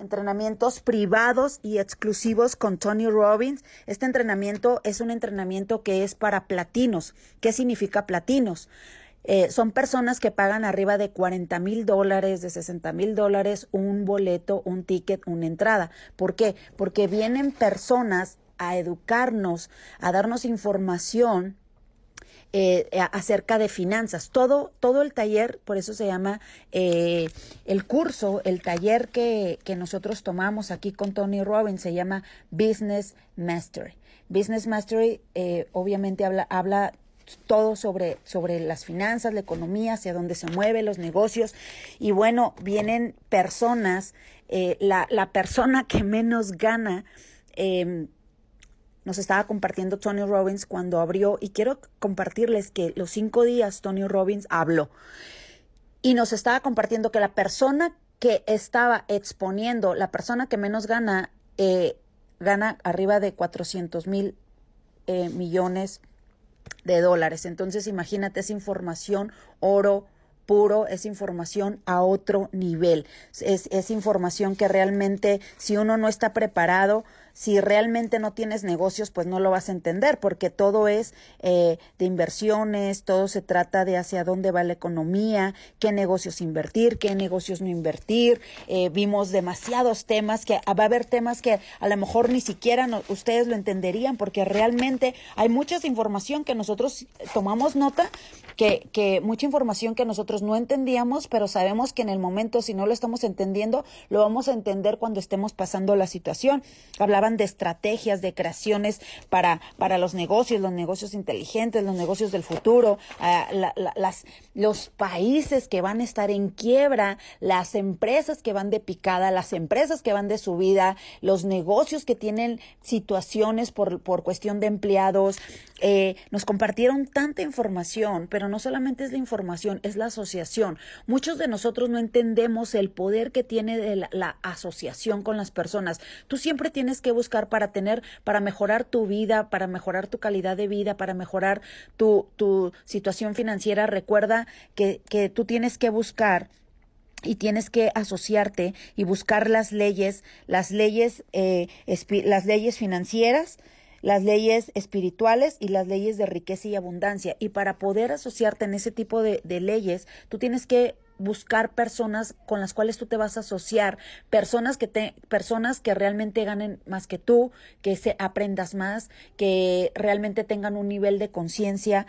entrenamientos privados y exclusivos con Tony Robbins. Este entrenamiento es un entrenamiento que es para platinos. ¿Qué significa platinos? Eh, son personas que pagan arriba de 40 mil dólares, de 60 mil dólares, un boleto, un ticket, una entrada. ¿Por qué? Porque vienen personas a educarnos, a darnos información eh, acerca de finanzas. Todo, todo el taller, por eso se llama eh, el curso, el taller que, que, nosotros tomamos aquí con Tony Robbins, se llama Business Mastery. Business Mastery obviamente habla, habla todo sobre, sobre las finanzas, la economía, hacia dónde se mueven los negocios. Y bueno, vienen personas, eh, la, la, persona que menos gana, eh, nos estaba compartiendo Tony Robbins cuando abrió, y quiero compartirles que los cinco días Tony Robbins habló. Y nos estaba compartiendo que la persona que estaba exponiendo, la persona que menos gana, eh, gana arriba de 400 mil eh, millones de dólares. Entonces, imagínate esa información, oro puro, es información a otro nivel. Es, es información que realmente, si uno no está preparado, si realmente no tienes negocios, pues no lo vas a entender, porque todo es eh, de inversiones, todo se trata de hacia dónde va la economía, qué negocios invertir, qué negocios no invertir. Eh, vimos demasiados temas que va a haber temas que a lo mejor ni siquiera ustedes lo entenderían, porque realmente hay mucha información que nosotros tomamos nota, que, que mucha información que nosotros no entendíamos, pero sabemos que en el momento, si no lo estamos entendiendo, lo vamos a entender cuando estemos pasando la situación de estrategias, de creaciones para, para los negocios, los negocios inteligentes, los negocios del futuro, ah, los países que van a estar en quiebra, las empresas que van de picada, las empresas que van de subida, los negocios que tienen situaciones por, por cuestión de empleados. Eh, nos compartieron tanta información, pero no solamente es la información, es la asociación. Muchos de nosotros no entendemos el poder que tiene la asociación con las personas. Tú siempre tienes que buscar para tener, para mejorar tu vida, para mejorar tu calidad de vida, para mejorar tu, tu situación financiera. Recuerda que, que tú tienes que buscar y tienes que asociarte y buscar las leyes, las leyes, eh, las leyes financieras, las leyes espirituales y las leyes de riqueza y abundancia. Y para poder asociarte en ese tipo de, de leyes, tú tienes que buscar personas con las cuales tú te vas a asociar, personas que te, personas que realmente ganen más que tú, que se aprendas más, que realmente tengan un nivel de conciencia,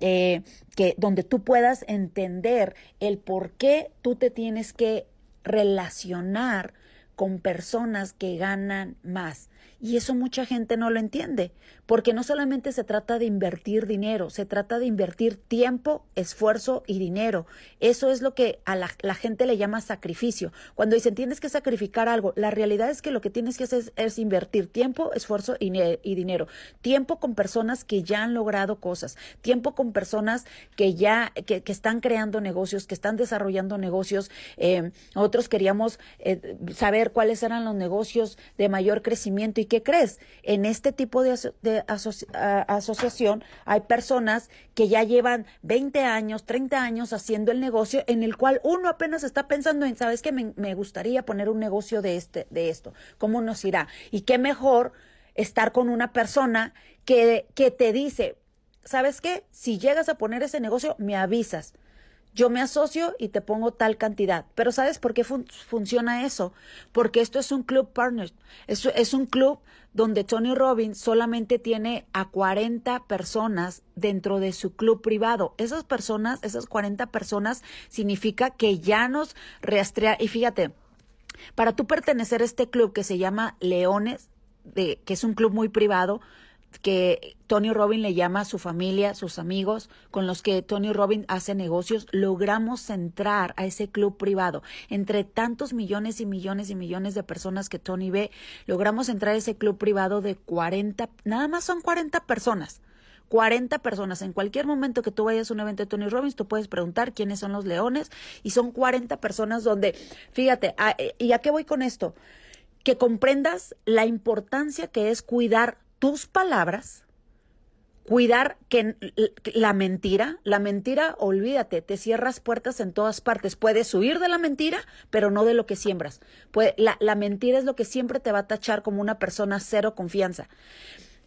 eh, que donde tú puedas entender el por qué tú te tienes que relacionar con personas que ganan más. Y eso mucha gente no lo entiende, porque no solamente se trata de invertir dinero, se trata de invertir tiempo, esfuerzo y dinero. Eso es lo que a la, gente le llama sacrificio. Cuando dicen tienes que sacrificar algo, la realidad es que lo que tienes que hacer es, invertir tiempo, esfuerzo y, dinero. Tiempo con personas que ya han logrado cosas, tiempo con personas que ya, que, están creando negocios, que están desarrollando negocios. Eh, nosotros queríamos eh, saber cuáles eran los negocios de mayor crecimiento y qué crees? En este tipo de, asociación hay personas que ya llevan 20 años, 30 años haciendo el negocio en el cual uno apenas está pensando en, ¿sabes qué? Me, me gustaría poner un negocio de, este, de esto. ¿Cómo nos irá? Y qué mejor estar con una persona que, que te dice, ¿sabes qué? Si llegas a poner ese negocio, me avisas yo me asocio y te pongo tal cantidad. Pero ¿sabes por qué funciona eso? Porque esto es un club partner. Esto es un club donde Tony Robbins solamente tiene a 40 personas dentro de su club privado. Esas personas, esas 40 personas, significa que ya nos rastrea. Y fíjate, para tú pertenecer a este club que se llama Leones, de, que es un club muy privado, que Tony Robbins le llama a su familia, sus amigos, con los que Tony Robbins hace negocios, logramos entrar a ese club privado. Entre tantos millones y millones y millones de personas que Tony ve, logramos entrar a ese club privado de 40, nada más son 40 personas. 40 personas. En cualquier momento que tú vayas a un evento de Tony Robbins, tú puedes preguntar quiénes son los leones y son 40 personas donde, fíjate, ¿y a qué voy con esto? Que comprendas la importancia que es cuidar tus palabras, cuidar que la mentira, la mentira, olvídate, te cierras puertas en todas partes. Puedes huir de la mentira, pero no de lo que siembras. la, la, mentira es lo que siempre te va a tachar como una persona cero confianza.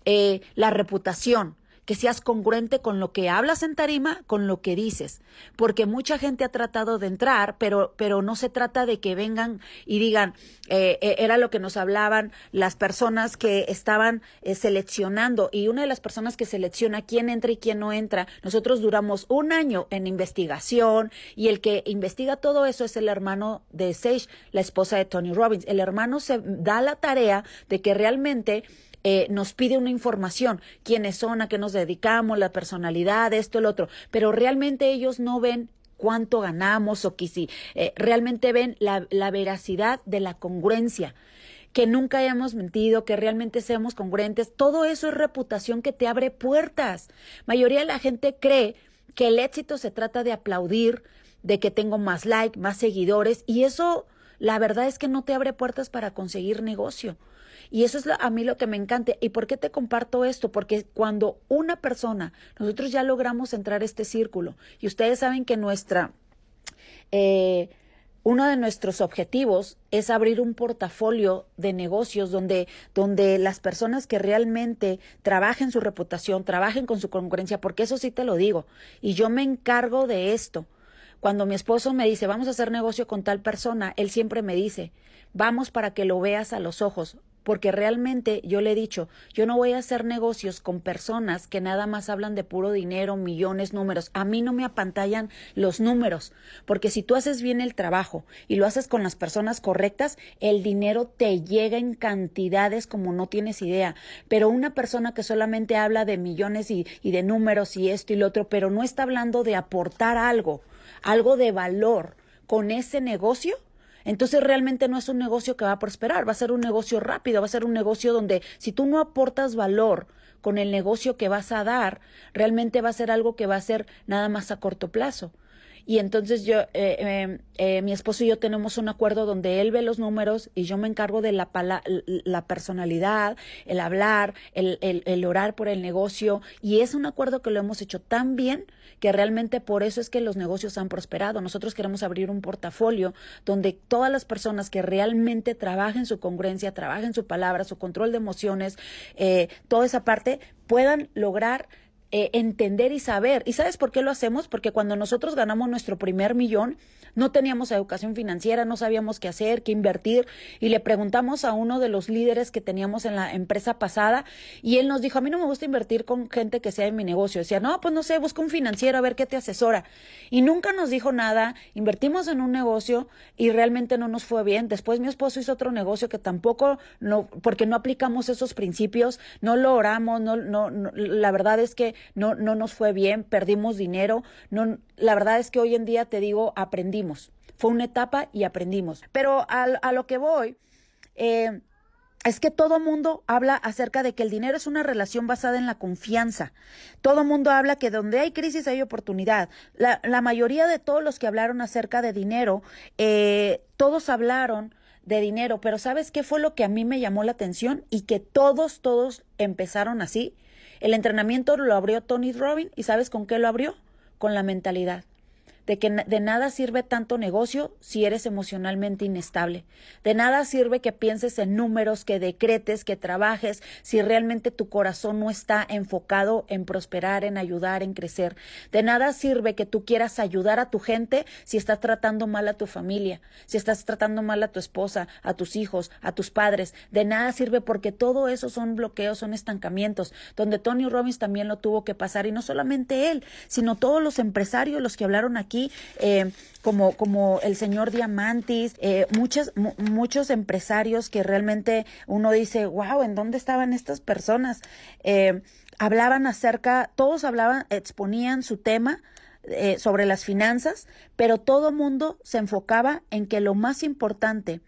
Eh, la reputación, que seas congruente con lo que hablas en tarima, con lo que dices, porque mucha gente ha tratado de entrar, pero, pero no se trata de que vengan y digan, eh, eh, era lo que nos hablaban las personas que estaban eh, seleccionando, y una de las personas que selecciona quién entra y quién no entra, nosotros duramos un año en investigación, y el que investiga todo eso es el hermano de Sage, la esposa de Tony Robbins. El hermano se da la tarea de que realmente eh, nos pide una información, quiénes son, a qué nos dedicamos, la personalidad, esto, el otro, pero realmente ellos no ven cuánto ganamos o que si eh, realmente ven la, la veracidad de la congruencia que nunca hayamos mentido, que realmente seamos congruentes, todo eso es reputación que te abre puertas. Mayoría de la gente cree que el éxito se trata de aplaudir, de que tengo más like, más seguidores, y eso la verdad es que no te abre puertas para conseguir negocio. Y eso es a mí lo que me encanta. ¿Y por qué te comparto esto? Porque cuando una persona, nosotros ya logramos entrar a este círculo, y ustedes saben que nuestra... Eh, uno de nuestros objetivos es abrir un portafolio de negocios donde, donde las personas que realmente trabajen su reputación, trabajen con su concurrencia, porque eso sí te lo digo, y yo me encargo de esto. Cuando mi esposo me dice, vamos a hacer negocio con tal persona, él siempre me dice, vamos para que lo veas a los ojos porque realmente yo le he dicho, yo no voy a hacer negocios con personas que nada más hablan de puro dinero, millones, números. A mí no me apantallan los números, porque si tú haces bien el trabajo y lo haces con las personas correctas, el dinero te llega en cantidades como no tienes idea. Pero una persona que solamente habla de millones y, y de números y esto y lo otro, pero no está hablando de aportar algo, algo de valor con ese negocio, entonces realmente no es un negocio que va a prosperar, va a ser un negocio rápido, va a ser un negocio donde si tú no aportas valor con el negocio que vas a dar, realmente va a ser algo que va a ser nada más a corto plazo. Y entonces yo, eh, em, eh, mi esposo y yo tenemos un acuerdo donde él ve los números y yo me encargo de la, la personalidad, el hablar, el, el, el orar por el negocio. Y es un acuerdo que lo hemos hecho tan bien que realmente por eso es que los negocios han prosperado. Nosotros queremos abrir un portafolio donde todas las personas que realmente trabajen su congruencia, trabajen su palabra, su control de emociones, eh, toda esa parte, puedan lograr eh, entender y saber. ¿Y sabes por qué lo hacemos? Porque cuando nosotros ganamos nuestro primer millón, no teníamos educación financiera, no sabíamos qué hacer, qué invertir, y le preguntamos a uno de los líderes que teníamos en la empresa pasada, y él nos dijo, a mí no me gusta invertir con gente que sea en mi negocio. Decía, no, pues no sé, busca un financiero a ver qué te asesora. Y nunca nos dijo nada, invertimos en un negocio y realmente no nos fue bien. Después mi esposo hizo otro negocio que tampoco, no, porque no aplicamos esos principios, no lo oramos, no, no la verdad es que no, no nos fue bien, perdimos dinero, no, la verdad es que hoy en día te digo, aprendimos. Fue una etapa y aprendimos. Pero a, lo que voy, eh, es que todo mundo habla acerca de que el dinero es una relación basada en la confianza. Todo mundo habla que donde hay crisis hay oportunidad. La, la mayoría de todos los que hablaron acerca de dinero, eh, todos hablaron de dinero, pero ¿sabes qué fue lo que a mí me llamó la atención? Y que todos, todos empezaron así. El entrenamiento lo abrió Tony Robbins y ¿sabes con qué lo abrió? Con la mentalidad de que de nada sirve tanto negocio si eres emocionalmente inestable. De nada sirve que pienses en números, que decretes, que trabajes, si realmente tu corazón no está enfocado en prosperar, en ayudar, en crecer. De nada sirve que tú quieras ayudar a tu gente si estás tratando mal a tu familia, si estás tratando mal a tu esposa, a tus hijos, a tus padres. De nada sirve porque todo eso son bloqueos, son estancamientos, donde Tony Robbins también lo tuvo que pasar y no solamente él, sino todos los empresarios, los que hablaron aquí eh, como, como el señor Diamantis, eh, muchos, muchos empresarios que realmente uno dice, wow, ¿en dónde estaban estas personas? Eh, hablaban acerca, todos hablaban, exponían su tema, sobre las finanzas, pero todo mundo se enfocaba en que lo más importante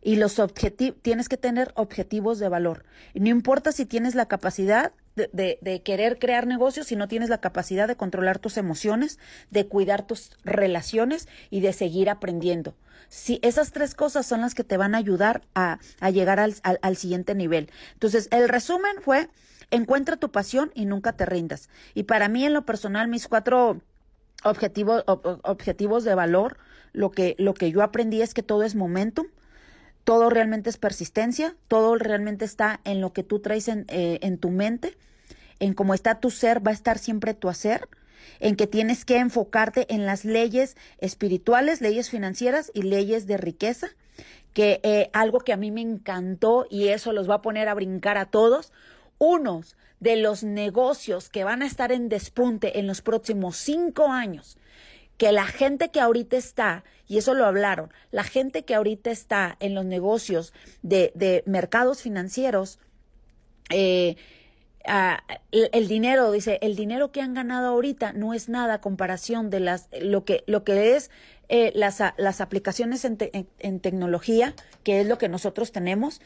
y los objetivos, tienes que tener objetivos de valor. No importa si tienes la capacidad de, querer crear negocios si no tienes la capacidad de controlar tus emociones, de cuidar tus relaciones y de seguir aprendiendo. Si esas tres cosas son las que te van a ayudar a, llegar al, al, siguiente nivel. Entonces, el resumen fue encuentra tu pasión y nunca te rindas. Y para mí en lo personal, mis cuatro objetivos, objetivos de valor, lo que, lo que yo aprendí es que todo es momentum, todo realmente es persistencia, todo realmente está en lo que tú traes en, eh, en tu mente, en cómo está tu ser, va a estar siempre tu hacer, en que tienes que enfocarte en las leyes espirituales, leyes financieras y leyes de riqueza, que eh, algo que a mí me encantó y eso los va a poner a brincar a todos, unos de los negocios que van a estar en despunte en los próximos cinco años, que la gente que ahorita está, y eso lo hablaron, la gente que ahorita está en los negocios de, de mercados financieros, eh, el, dinero, dice, el dinero que han ganado ahorita no es nada a comparación de las, lo que, lo que es eh, las, las, aplicaciones en, en, tecnología, que es lo que nosotros tenemos,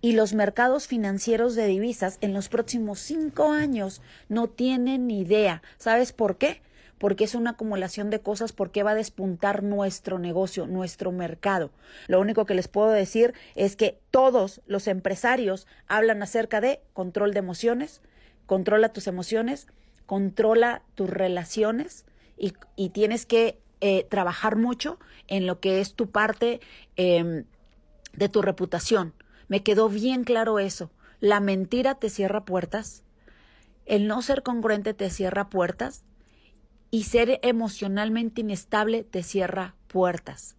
y los mercados financieros de divisas en los próximos cinco años no tienen idea. ¿Sabes por qué? Porque es una acumulación de cosas, porque va a despuntar nuestro negocio, nuestro mercado. Lo único que les puedo decir es que todos los empresarios hablan acerca de control de emociones, controla tus emociones, controla tus relaciones y, tienes que eh, trabajar mucho en lo que es tu parte em, de tu reputación. Me quedó bien claro eso. La mentira te cierra puertas, el no ser congruente te cierra puertas y ser emocionalmente inestable te cierra puertas.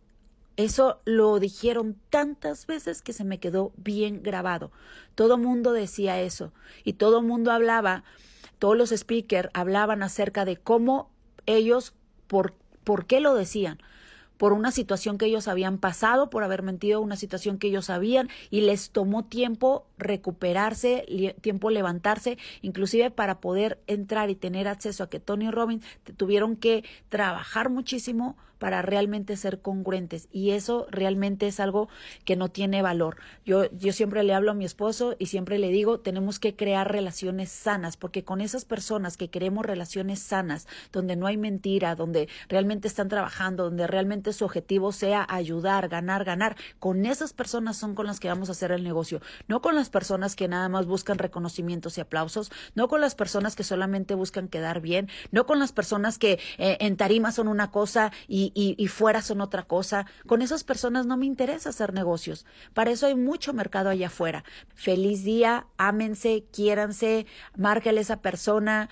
Eso lo dijeron tantas veces que se me quedó bien grabado. Todo mundo decía eso y todo mundo hablaba, todos los speakers hablaban acerca de cómo ellos, por, por qué lo decían por una situación que ellos habían pasado, por haber mentido, una situación que ellos sabían y les tomó tiempo recuperarse, tiempo levantarse, inclusive para poder entrar y tener acceso a que Tony Robbins tuvieron que trabajar muchísimo para realmente ser congruentes y eso realmente es algo que no tiene valor. Yo, yo siempre le hablo a mi esposo y siempre le digo, tenemos que crear relaciones sanas, porque con esas personas que queremos relaciones sanas, donde no hay mentira, donde realmente están trabajando, donde realmente su objetivo sea ayudar, ganar, ganar, con esas personas son con las que vamos a hacer el negocio, no con las personas que nada más buscan reconocimientos y aplausos, no con las personas que solamente buscan quedar bien, no con las personas que eh, en tarima son una cosa y y, fuera son otra cosa. Con esas personas no me interesa hacer negocios. Para eso hay mucho mercado allá afuera. Feliz día, ámense, quiéranse, márcale a esa persona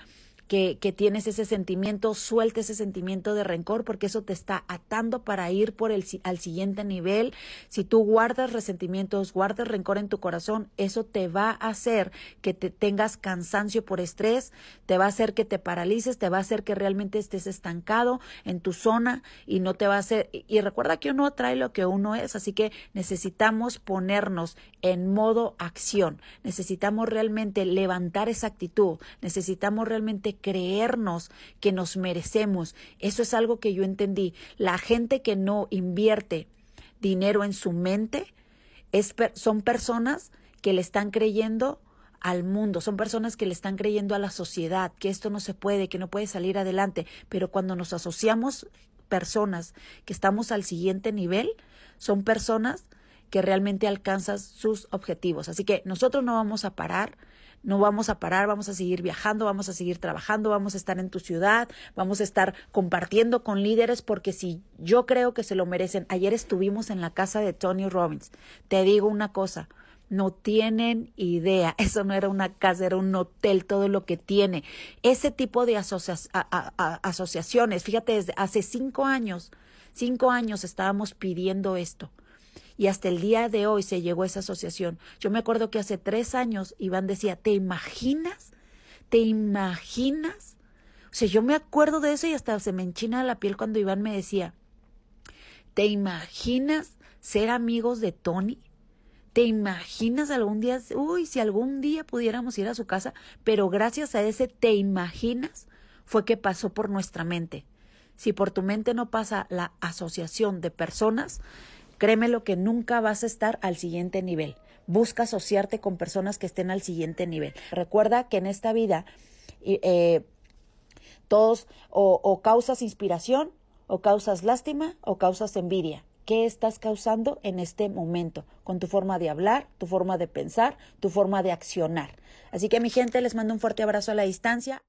que, tienes ese sentimiento, suelte ese sentimiento de rencor porque eso te está atando para ir por el, al siguiente nivel. Si tú guardas resentimientos, guardas rencor en tu corazón, eso te va a hacer que te tengas cansancio por estrés, te va a hacer que te paralices, te va a hacer que realmente estés estancado en tu zona y no te va a hacer. Y recuerda que uno atrae lo que uno es, así que necesitamos ponernos en modo acción, necesitamos realmente levantar esa actitud, necesitamos realmente creernos que nos merecemos. Eso es algo que yo entendí. La gente que no invierte dinero en su mente es, son personas que le están creyendo al mundo, son personas que le están creyendo a la sociedad, que esto no se puede, que no puede salir adelante, pero cuando nos asociamos personas que estamos al siguiente nivel, son personas que realmente alcanzan sus objetivos. Así que nosotros no vamos a parar, no vamos a parar, vamos a seguir viajando, vamos a seguir trabajando, vamos a estar en tu ciudad, vamos a estar compartiendo con líderes porque si yo creo que se lo merecen. Ayer estuvimos en la casa de Tony Robbins. Te digo una cosa, no tienen idea. Eso no era una casa, era un hotel, todo lo que tiene. Ese tipo de asociaciones, fíjate, desde hace cinco años, cinco años estábamos pidiendo esto y hasta el día de hoy se llegó esa asociación. Yo me acuerdo que hace tres años Iván decía, ¿te imaginas? ¿Te imaginas? O sea, yo me acuerdo de eso y hasta se me enchina la piel cuando Iván me decía, ¿te imaginas ser amigos de Tony? ¿Te imaginas algún día, uy, si algún día pudiéramos ir a su casa? Pero gracias a ese te imaginas fue que pasó por nuestra mente. Si por tu mente no pasa la asociación de personas, Créeme lo que nunca vas a estar al siguiente nivel. Busca asociarte con personas que estén al siguiente nivel. Recuerda que en esta vida eh, todos o, causas inspiración, o causas lástima, o causas envidia. qué estás causando en este momento, con tu forma de hablar, tu forma de pensar, tu forma de accionar. Así que mi gente, les mando un fuerte abrazo a la distancia.